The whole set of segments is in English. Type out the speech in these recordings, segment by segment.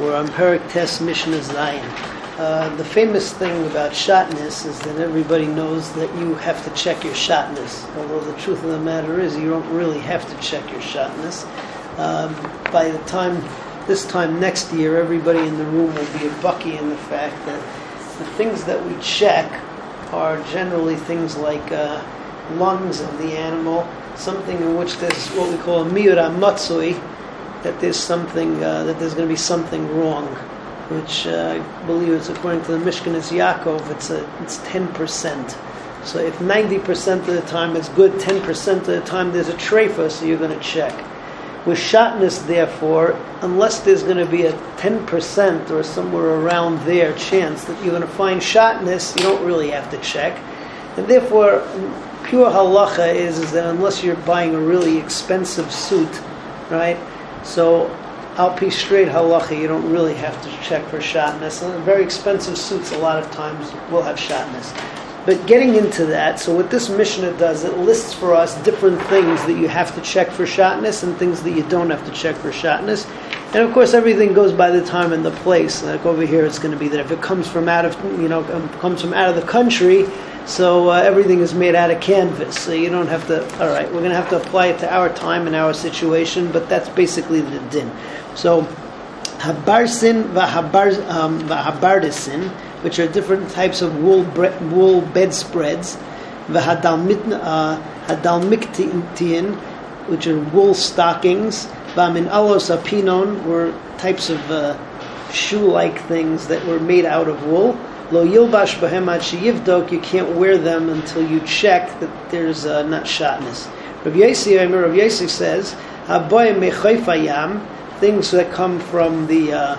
we're on Perik Test Mishnah Zion. Uh, the famous thing about shotness is that everybody knows that you have to check your shotness. Although the truth of the matter is, you don't really have to check your shotness. Um, by the time this time next year, everybody in the room will be a bucky in the fact that the things that we check are generally things like uh, lungs of the animal, something in which there's what we call a miura matsui, that there's something uh, that there's going to be something wrong, which uh, I believe it's according to the Mishkanis Yaakov, it's a, it's ten percent. So if ninety percent of the time it's good, ten percent of the time there's a treifa, so you're going to check. With shotness, therefore, unless there's going to be a 10% or somewhere around there chance that you're going to find shotness, you don't really have to check. And therefore, pure halacha is, is that unless you're buying a really expensive suit, right? So, I'll be straight halacha, you don't really have to check for shotness. Very expensive suits, a lot of times, will have shotness. But getting into that, so what this Mishnah does, it lists for us different things that you have to check for shotness and things that you don't have to check for shotness. And of course, everything goes by the time and the place. Like over here, it's going to be that if it comes from out of, you know, um, comes from out of the country, so uh, everything is made out of canvas. So you don't have to. All right, we're going to have to apply it to our time and our situation, but that's basically the din. So habarsin v'habardisin. Um, which are different types of wool bre- wool bedspreads, v'hadalmiktian, uh, which are wool stockings, v'amin alos apinon were types of uh, shoe-like things that were made out of wool. Lo yilbash bahem yivdok, you can't wear them until you check that there's uh, not shotness. Rav Yossi, I remember Rav Yossi says, haboy mechayfayam, things that come from the uh,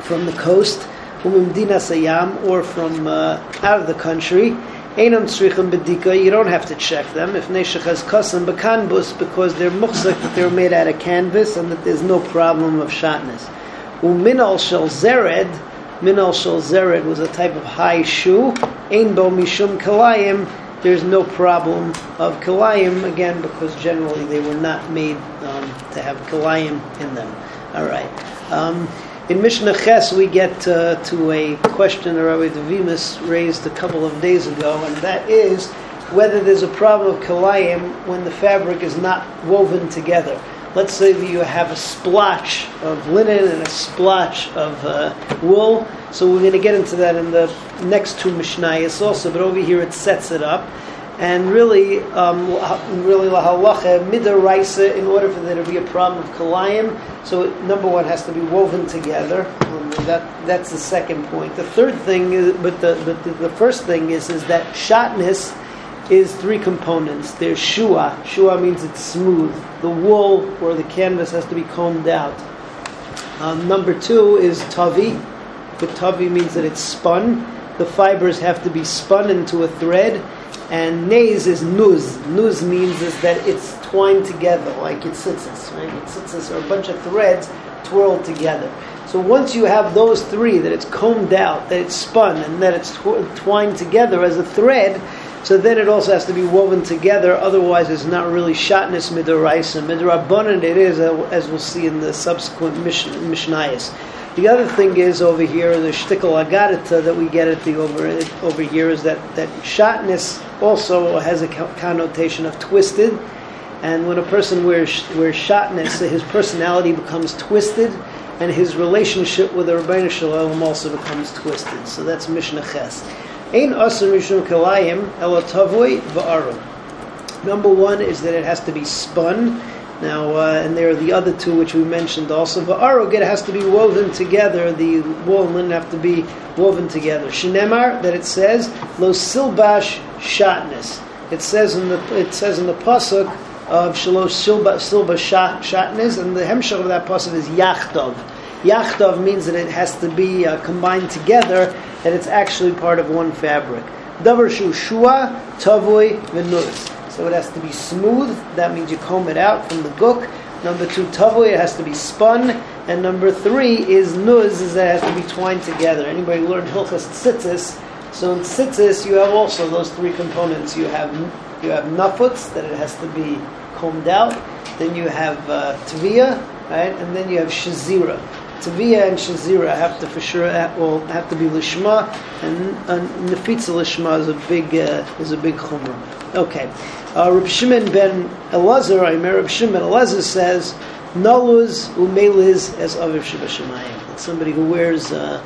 from the coast, umimdina sayam, or from uh, out of the country, Einam tzrichim bedika, you don't have to check them. If neshach has kasam bekanbus, because they're muchzak, that they're made out of canvas, and that there's no problem of shatness. Uminal shel zered, minal shel zered was a type of high shoe. Ein bo mishum kalayim, there's no problem of kalayim, again, because generally they were not made um, to have kalayim in them. All right. Um, in Mishnah Ches, we get uh, to a question that Rabbi Devimus raised a couple of days ago, and that is whether there's a problem of kalayim when the fabric is not woven together. Let's say that you have a splotch of linen and a splotch of uh, wool. So we're going to get into that in the next two Mishnayos also, but over here it sets it up and really, um, really lahalacha midaraisa in order for there to be a problem of kalayim. So number one has to be woven together. Um, that that's the second point. The third thing is, but the, the, the first thing is is that shotness is three components. There's shua. Shua means it's smooth. The wool or the canvas has to be combed out. Um, number two is tavi. The tavi means that it's spun. The fibers have to be spun into a thread and nez is nuz. Nuz means is that it's twined together, like it's tzitzis, right? Tzitzis are a bunch of threads twirled together. So once you have those three, that it's combed out, that it's spun, and that it's tw- twined together as a thread, so then it also has to be woven together. Otherwise, it's not really shotness midoraisa. Midorabanan it is, uh, as we'll see in the subsequent Mishnayos. The other thing is over here, the shtickle agadita that we get at the over over here is that that shotness also has a connotation of twisted, and when a person wears wears shotness, his personality becomes twisted, and his relationship with the Ribbono Shel Olam also becomes twisted. So that's Mishnah Ches. Ein asur mishum kalayim elatavoy va'arum. Number one is that it has to be spun now, uh, and there are the other two which we mentioned also. Va'arog, it has to be woven together. The wool and linen have to be woven together. Shinemar, that it says, lo silbash shatness. It says in the it says in the pasuk of shalosh silba silba shatness, and the hemshach of that pasuk is yachtov. Yachtov means that it has to be uh, combined together, that it's actually part of one fabric. Davar shu shua tavui v'nuz. So it has to be smooth. That means you comb it out from the gook. Number two, tavui, it has to be spun. And number three is nuz, is that it has to be twined together. Anybody learned Hilchas Tzitzis? So in Tzitzis, you have also those three components. You have you have nafuts, that it has to be combed out. Then you have uh, right? And then you have shazira. Tavia and Shazira have to for sure will have to be lishma, and, and nefitza lishma is a big uh, is a big chumrah. Okay, uh, Reb Shimon ben Elazar, I remember Reb Shimon Elazar says, "Naluz umeliz as aviv shiva shemayim." Somebody who wears uh,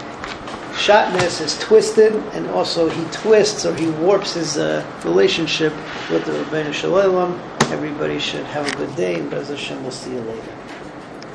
shatnez is twisted, and also he twists or he warps his uh, relationship with the Ribbono Shel Olam. Everybody should have a good day, and Bez Hashem, we'll see you later.